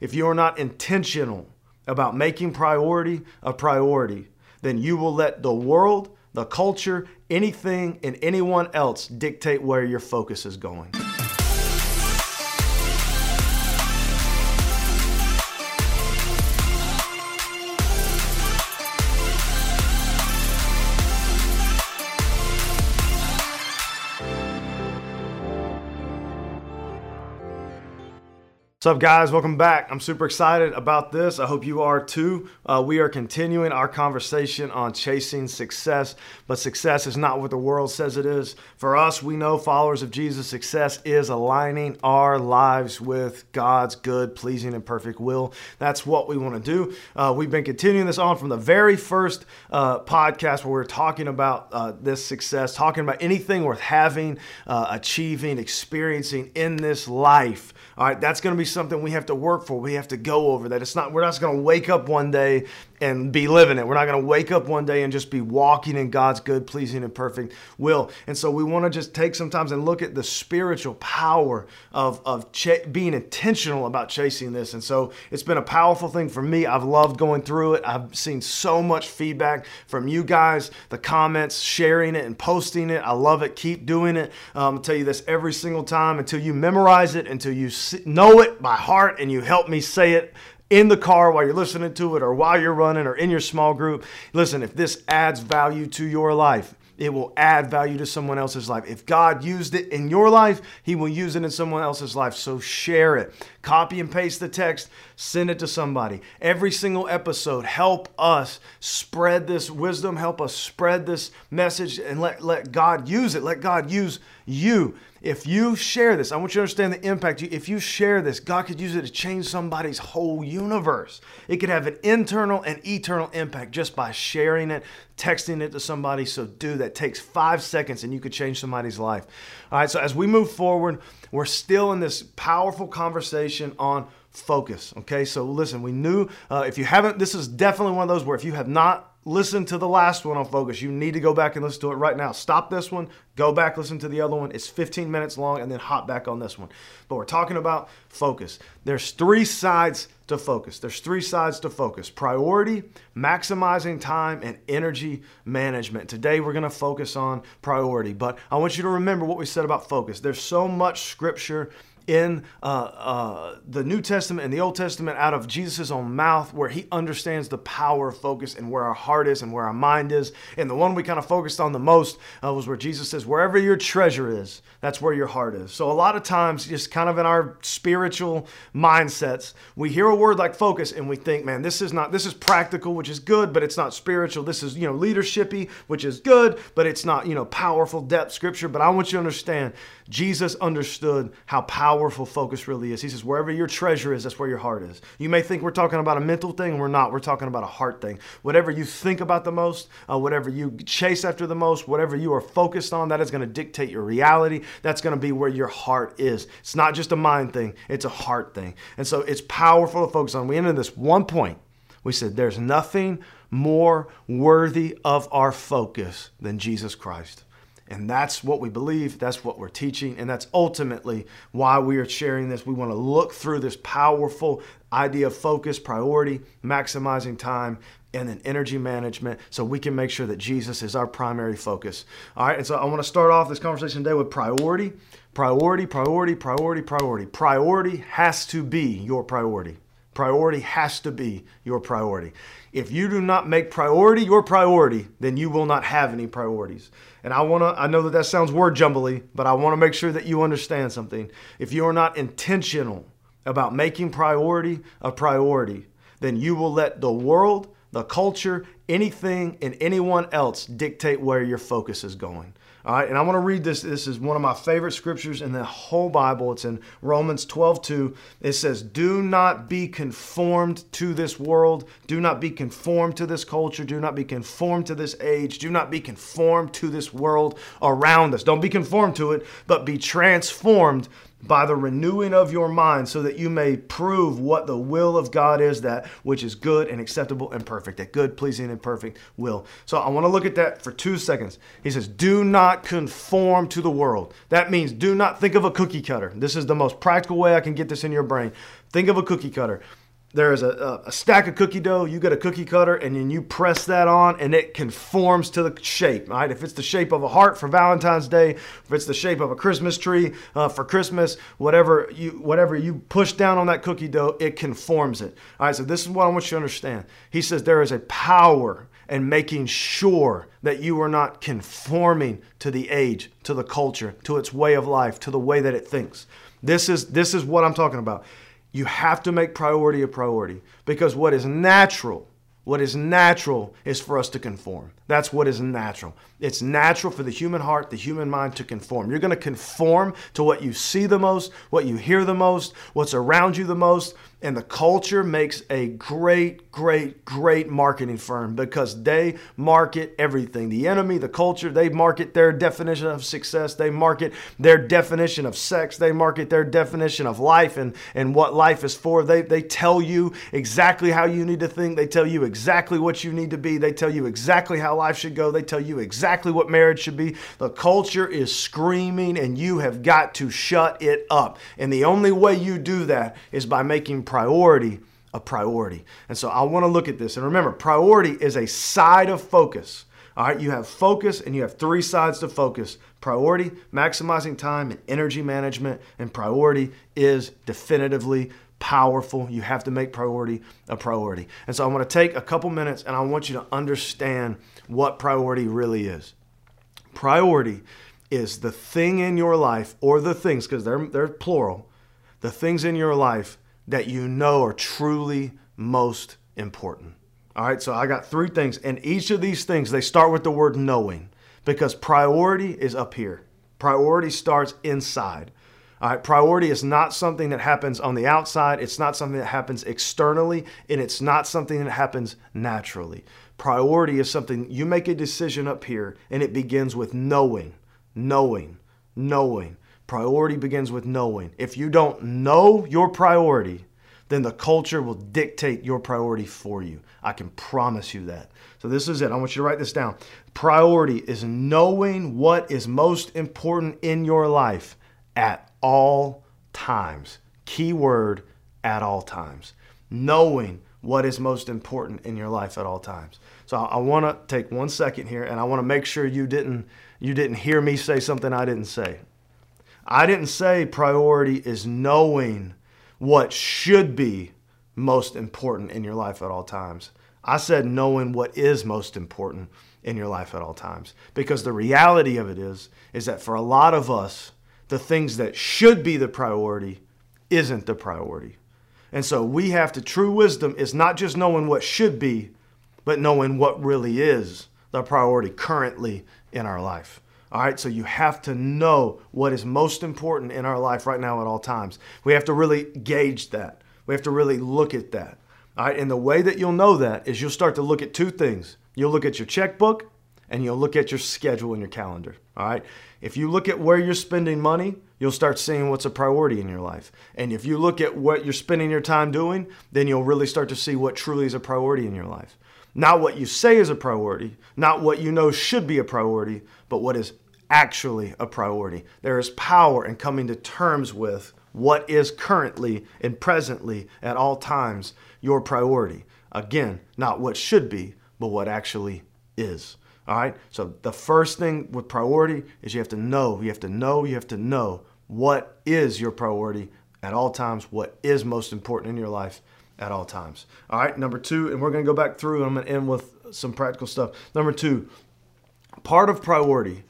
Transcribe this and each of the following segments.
If you are not intentional about making priority a priority, then you will let the world, the culture, anything, and anyone else dictate where your focus is going. What's up, guys? Welcome back. I'm super excited about this. I hope you are too. Uh, we are continuing our conversation on chasing success, but success is not what the world says it is. For us, we know followers of Jesus, success is aligning our lives with God's good, pleasing, and perfect will. That's what we want to do. Uh, we've been continuing this on from the very first uh, podcast where we are talking about uh, this success, talking about anything worth having, uh, achieving, experiencing in this life. All right, that's going to be something we have to work for. We have to go over that. It's not we're not to wake up one day and be living it. We're not going to wake up one day and just be walking in God's good, pleasing, and perfect will. And so we want to just take some time and look at the spiritual power of, of ch- being intentional about chasing this. And so it's been a powerful thing for me. I've loved going through it. I've seen so much feedback from you guys, the comments, sharing it, and posting it. I love it. Keep doing it. Um, I'll tell you this every single time until you memorize it, until you know it by heart, and you help me say it in the car while you're listening to it or while you're running or in your small group. Listen, if this adds value to your life, it will add value to someone else's life. If God used it in your life, He will use it in someone else's life. So share it. Copy and paste the text, send it to somebody. Every single episode, help us spread this wisdom, help us spread this message, and let, let God use it. Let God use you. If you share this, I want you to understand the impact. If you share this, God could use it to change somebody's whole universe. It could have an internal and eternal impact just by sharing it, texting it to somebody. So do that. It takes five seconds and you could change somebody's life. All right, so as we move forward, we're still in this powerful conversation on focus. Okay, so listen, we knew uh, if you haven't, this is definitely one of those where if you have not listen to the last one on focus. You need to go back and listen to it right now. Stop this one, go back, listen to the other one. It's 15 minutes long, and then hop back on this one. But we're talking about focus. There's three sides to focus. There's three sides to focus priority, maximizing time, and energy management. Today, we're going to focus on priority. But I want you to remember what we said about focus. There's so much scripture in uh, uh, the New Testament and the Old Testament out of Jesus' own mouth, where he understands the power of focus and where our heart is and where our mind is. And the one we kind of focused on the most uh, was where Jesus says, Wherever your treasure is, that's where your heart is. So a lot of times, just kind of in our spiritual mindsets, we hear a word like focus and we think, man, this is not, this is practical, which is good, but it's not spiritual. This is, you know, leadershipy, which is good, but it's not, you know, powerful depth scripture. But I want you to understand, Jesus understood how powerful powerful focus really is. He says, wherever your treasure is, that's where your heart is. You may think we're talking about a mental thing, we're not. We're talking about a heart thing. Whatever you think about the most, uh, whatever you chase after the most, whatever you are focused on, that is going to dictate your reality. That's going to be where your heart is. It's not just a mind thing, it's a heart thing. And so it's powerful to focus on. We ended this one point. We said, there's nothing more worthy of our focus than Jesus Christ. And that's what we believe, that's what we're teaching, and that's ultimately why we are sharing this. We want to look through this powerful idea of focus, priority, maximizing time, and then energy management so we can make sure that Jesus is our primary focus. All right, and so I want to start off this conversation today with priority. Priority, priority, priority, priority. Priority has to be your priority. Priority has to be your priority. If you do not make priority your priority, then you will not have any priorities. And I want to I know that that sounds word jumbly, but I want to make sure that you understand something. If you are not intentional about making priority a priority, then you will let the world, the culture, anything and anyone else dictate where your focus is going. All right, and I want to read this. This is one of my favorite scriptures in the whole Bible. It's in Romans 12 2. It says, Do not be conformed to this world. Do not be conformed to this culture. Do not be conformed to this age. Do not be conformed to this world around us. Don't be conformed to it, but be transformed by the renewing of your mind so that you may prove what the will of God is that which is good and acceptable and perfect that good pleasing and perfect will. So I want to look at that for 2 seconds. He says do not conform to the world. That means do not think of a cookie cutter. This is the most practical way I can get this in your brain. Think of a cookie cutter there's a, a, stack of cookie dough you get a cookie cutter and then you press that on and it conforms to the shape right? If it's the shape of a heart for valentine's day if it's the shape of a christmas tree uh, for christmas whatever you whatever you push down on that cookie dough it conforms it all right? So this is what i want you to understand. He says there is a power in making sure that you are not conforming to the age to the culture to its way of life to the way that it thinks. This is this is what i'm talking about you have to make priority a priority because what is natural, what is natural is for us to conform. That's what is natural. It's natural for the human heart, the human mind to conform. You're going to conform to what you see the most, what you hear the most, what's around you the most. And the culture makes a great, great, great marketing firm because they market everything. The enemy, the culture, they market their definition of success. They market their definition of sex. They market their definition of life and, and what life is for. They, they tell you exactly how you need to think. They tell you exactly what you need to be. They tell you exactly how life should go. They tell you exactly what marriage should be. The culture is screaming and you have got to shut it up. And the only way you do that is by making priority a priority. And so I want to look at this. And remember, priority is a side of focus. All right, you have focus and you have three sides to focus priority, maximizing time, and energy management. And priority is definitively powerful. You have to make priority a priority. And so I want to take a couple minutes and I want you to understand what priority really is. Priority is the thing in your life or the things, because they're, they're plural, the things in your life that you know are truly most important. All right, so I got three things, and each of these things, they start with the word knowing because priority is up here. Priority starts inside. All right, priority is not something that happens on the outside, it's not something that happens externally, and it's not something that happens naturally. Priority is something you make a decision up here, and it begins with knowing, knowing, knowing. Priority begins with knowing. If you don't know your priority, then the culture will dictate your priority for you. I can promise you that. So, this is it. I want you to write this down. Priority is knowing what is most important in your life at all times. Key word at all times. Knowing what is most important in your life at all times. So I, I want to take one second here and I want to make sure you didn't you didn't hear me say something I didn't say. I didn't say priority is knowing what should be most important in your life at all times. I said knowing what is most important in your life at all times because the reality of it is is that for a lot of us the things that should be the priority isn't the priority. And so we have to, true wisdom is not just knowing what should be, but knowing what really is the priority currently in our life. All right, so you have to know what is most important in our life right now at all times. We have to really gauge that. We have to really look at that. All right, and the way that you'll know that is you'll start to look at two things. You'll look at your checkbook and you'll look at your schedule and your calendar. All right. If you look at where you're spending money, you'll start seeing what's a priority in your life. And if you look at what you're spending your time doing, then you'll really start to see what truly is a priority in your life. Not what you say is a priority, not what you know should be a priority, but what is actually a priority. There is power in coming to terms with what is currently and presently at all times your priority. Again, not what should be, but what actually is. All right. So the first thing with priority is you have to know, you have to know, you have to know what is your priority at all times, what is most important in your life at all times. All right. Number two, and we're going to go back through and I'm going to end with some practical stuff. Number two, part of priority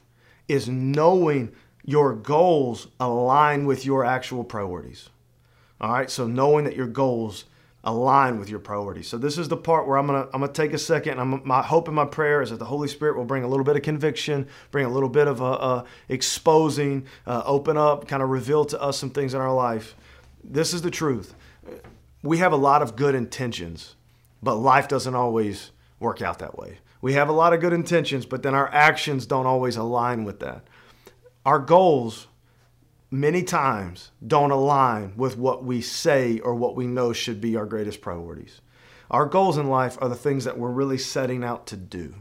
is knowing your goals align with your actual priorities. All right. So knowing that your goals align with your priorities. So this is the part where I'm gonna I'm gonna take a second. I'm, my hope and my prayer is that the Holy Spirit will bring a little bit of conviction, bring a little bit of a, a exposing, uh, open up, kind of reveal to us some things in our life. This is the truth. We have a lot of good intentions, but life doesn't always work out that way. We have a lot of good intentions, but then our actions don't always align with that. Our goals many times don't align with what we say or what we know should be our greatest priorities. Our goals in life are the things that we're really setting out to do.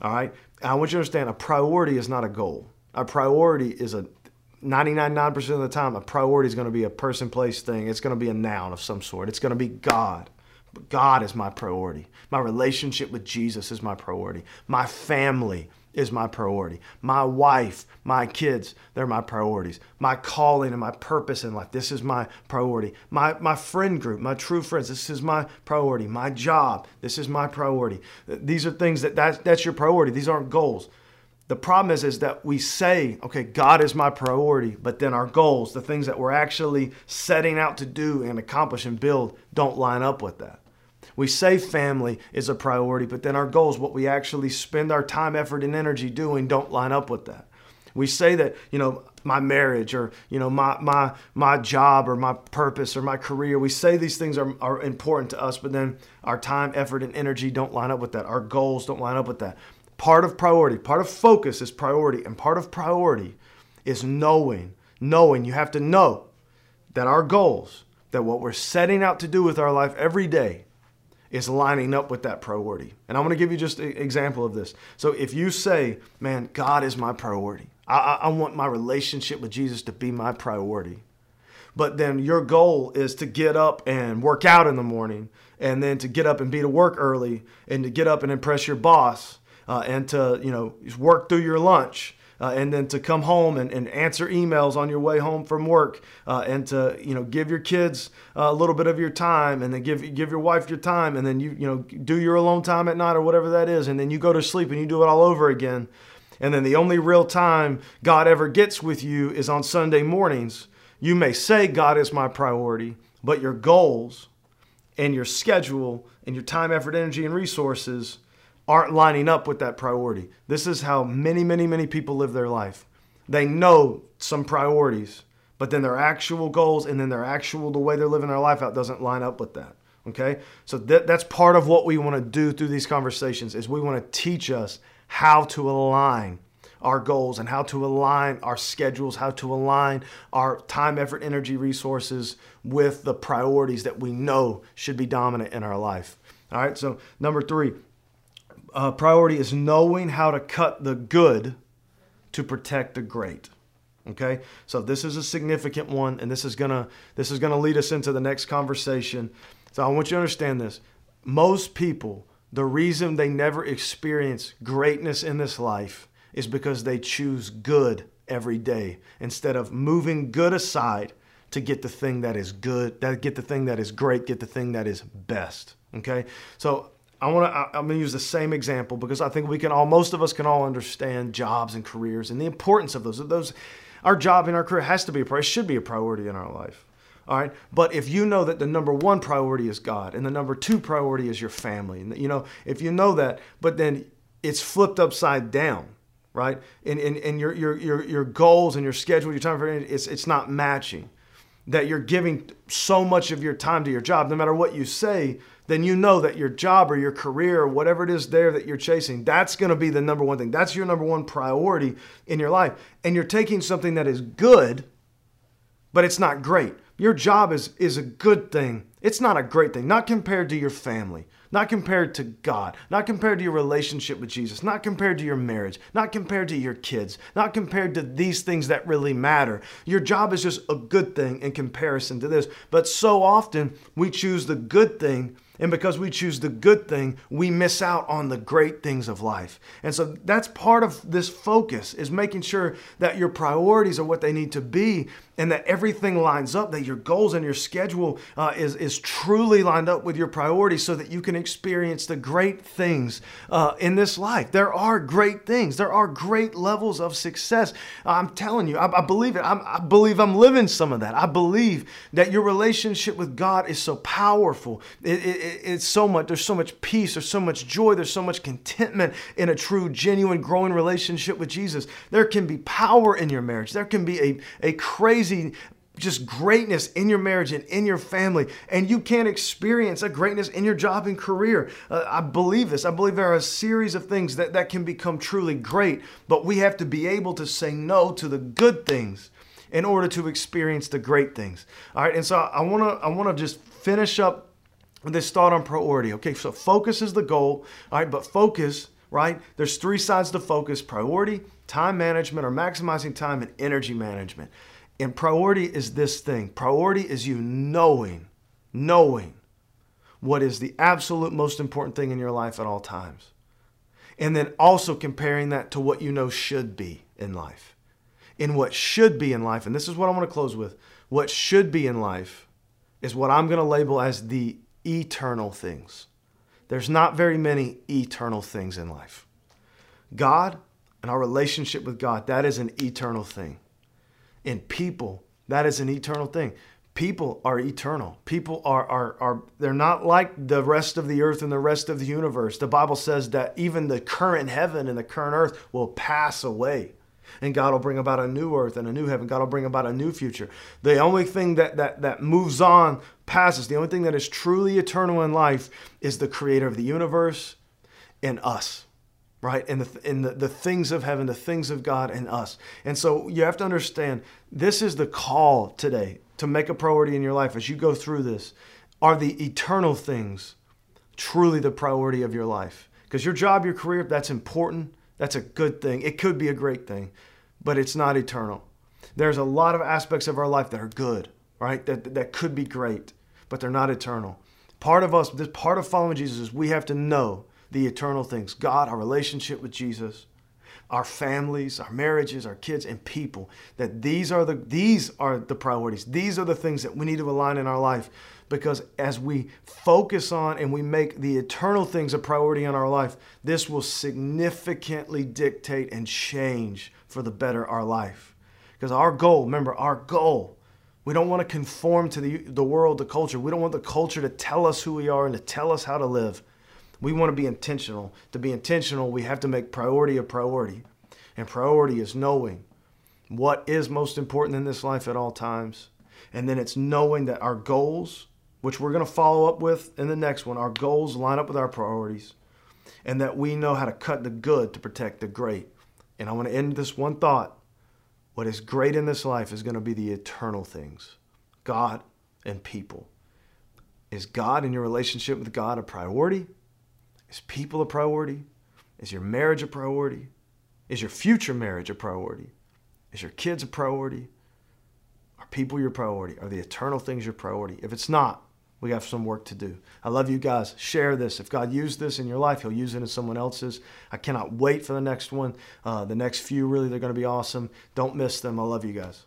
All right? I want you to understand a priority is not a goal. A priority is a 99.9% of the time, a priority is going to be a person, place, thing. It's going to be a noun of some sort. It's going to be God. But God is my priority. My relationship with Jesus is my priority. My family is my priority. My wife, my kids, they're my priorities. My calling and my purpose in life, this is my priority. My, my friend group, my true friends, this is my priority. My job, this is my priority. These are things that that's, that's your priority. These aren't goals. The problem is, is that we say, okay, God is my priority, but then our goals, the things that we're actually setting out to do and accomplish and build, don't line up with that. We say family is a priority, but then our goals, what we actually spend our time, effort, and energy doing, don't line up with that. We say that, you know, my marriage or, you know, my, my, my job or my purpose or my career, we say these things are, are important to us, but then our time, effort, and energy don't line up with that. Our goals don't line up with that. Part of priority, part of focus is priority, and part of priority is knowing, knowing. You have to know that our goals, that what we're setting out to do with our life every day, is lining up with that priority. And I'm going to give you just an example of this. So if you say, man, God is my priority, I, I, want my relationship with Jesus to be my priority. But then your goal is to get up and work out in the morning, and then to get up and be to work early, and to get up and impress your boss, uh, and to you know work through your lunch, uh, and then to come home and, and answer emails on your way home from work, uh, and to you know give your kids a little bit of your time, and then give give your wife your time, and then you you know do your alone time at night or whatever that is, and then you go to sleep and you do it all over again, and then the only real time God ever gets with you is on Sunday mornings. You may say God is my priority, but your goals and your schedule and your time, effort, energy, and resources aren't lining up with that priority. This is how many, many, many people live their life. They know some priorities, but then their actual goals and then their actual, the way they're living their life out doesn't line up with that. Okay? So that, that's part of what we want to do through these conversations is we want to teach us how to align our goals and how to align our schedules, how to align our time, effort, energy, resources with the priorities that we know should be dominant in our life. All right, so number three, uh, priority is knowing how to cut the good to protect the great. Okay, so this is a significant one, and this is gonna this is gonna lead us into the next conversation. So I want you to understand this. Most people, the reason they never experience greatness in this life is because they choose good every day instead of moving good aside to get the thing that is good, that get the thing that is great, get the thing that is best. Okay, so I want to. I'm going to use the same example because I think we can all, most of us can all understand jobs and careers and the importance of those. Those, our job and our career has to be a priority, should be a priority in our life. All right. But if you know that the number one priority is God and the number two priority is your family, and you know, if you know that, but then it's flipped upside down, right? And, and, and your, your, your, your goals and your schedule, your time for it, it's, it's not matching. That you're giving so much of your time to your job, no matter what you say, then you know that your job or your career or whatever it is there that you're chasing, that's going to be the number one thing. That's your number one priority in your life. And you're taking something that is good, but it's not great. Your job is, is a good thing. It's not a great thing, not compared to your family, not compared to God, not compared to your relationship with Jesus, not compared to your marriage, not compared to your kids, not compared to these things that really matter. Your job is just a good thing in comparison to this. But so often we choose the good thing and because we choose the good thing, we miss out on the great things of life. And so that's part of this focus is making sure that your priorities are what they need to be and that everything lines up, that your goals and your schedule uh, is, is truly lined up with your priorities so that you can experience the great things uh, in this life. There are great things, there are great levels of success. I'm telling you, I, I believe it. I'm, I believe I'm living some of that. I believe that your relationship with God is so powerful. It, it, it's so much, there's so much peace, there's so much joy, there's so much contentment in a true, genuine, growing relationship with Jesus. There can be power in your marriage, there can be a, a crazy crazy just greatness in your marriage and in your family, and you can't experience a greatness in your job and career. Uh, I believe this. I believe there are a series of things that, that can become truly great, but we have to be able to say no to the good things in order to experience the great things. All right, and so I want to I want to just finish up this thought on priority. Okay, so focus is the goal. All right, but focus right? There's three sides to focus priority, time management or maximizing time and energy management. And priority is this thing priority is you knowing, knowing what is the absolute most important thing in your life at all times. And then also comparing that to what you know should be in life. In what should be in life, and this is what I want to close with what should be in life is what I'm going to label as the eternal things. There's not very many eternal things in life. God and our relationship with God, that is an eternal thing. In people, that is an eternal thing. People are eternal. People are, are, are they're not like the rest of the earth and the rest of the universe. The Bible says that even the current heaven and the current earth will pass away and God will bring about a new earth and a new heaven. God will bring about a new future. The only thing that that that moves on passes. The only thing that is truly eternal in life is the creator of the universe and us. Right? And the, in the, the things of heaven, the things of God and us. And so you have to understand this is the call today to make a priority in your life as you go through this. Are the eternal things truly the priority of your life? Because your job, your career, that's important. That's a good thing. It could be a great thing, but it's not eternal. There's a lot of aspects of our life that are good, right? That, that could be great, but they're not eternal. Part of us, this part of following Jesus is we have to know the eternal things God, our relationship with Jesus, our families, our marriages, our kids, and people. That these are the these are the priorities. These are the things that we need to align in our life because as we focus on and we make the eternal things a priority in our life, this will significantly dictate and change for the better our life. Because our goal, remember, our goal, we don't want to conform to the, the world, the culture. We don't want the culture to tell us who we are and to tell us how to live. We want to be intentional. To be intentional, we have to make priority a priority. And priority is knowing what is most important in this life at all times. And then it's knowing that our goals, which we're going to follow up with in the next one. Our goals line up with our priorities, and that we know how to cut the good to protect the great. And I want to end this one thought. What is great in this life is going to be the eternal things God and people. Is God and your relationship with God a priority? Is people a priority? Is your marriage a priority? Is your future marriage a priority? Is your kids a priority? Are people your priority? Are the eternal things your priority? If it's not, we have some work to do. I love you guys. Share this. If God used this in your life, He'll use it in someone else's. I cannot wait for the next one. Uh, the next few, really, they're going to be awesome. Don't miss them. I love you guys.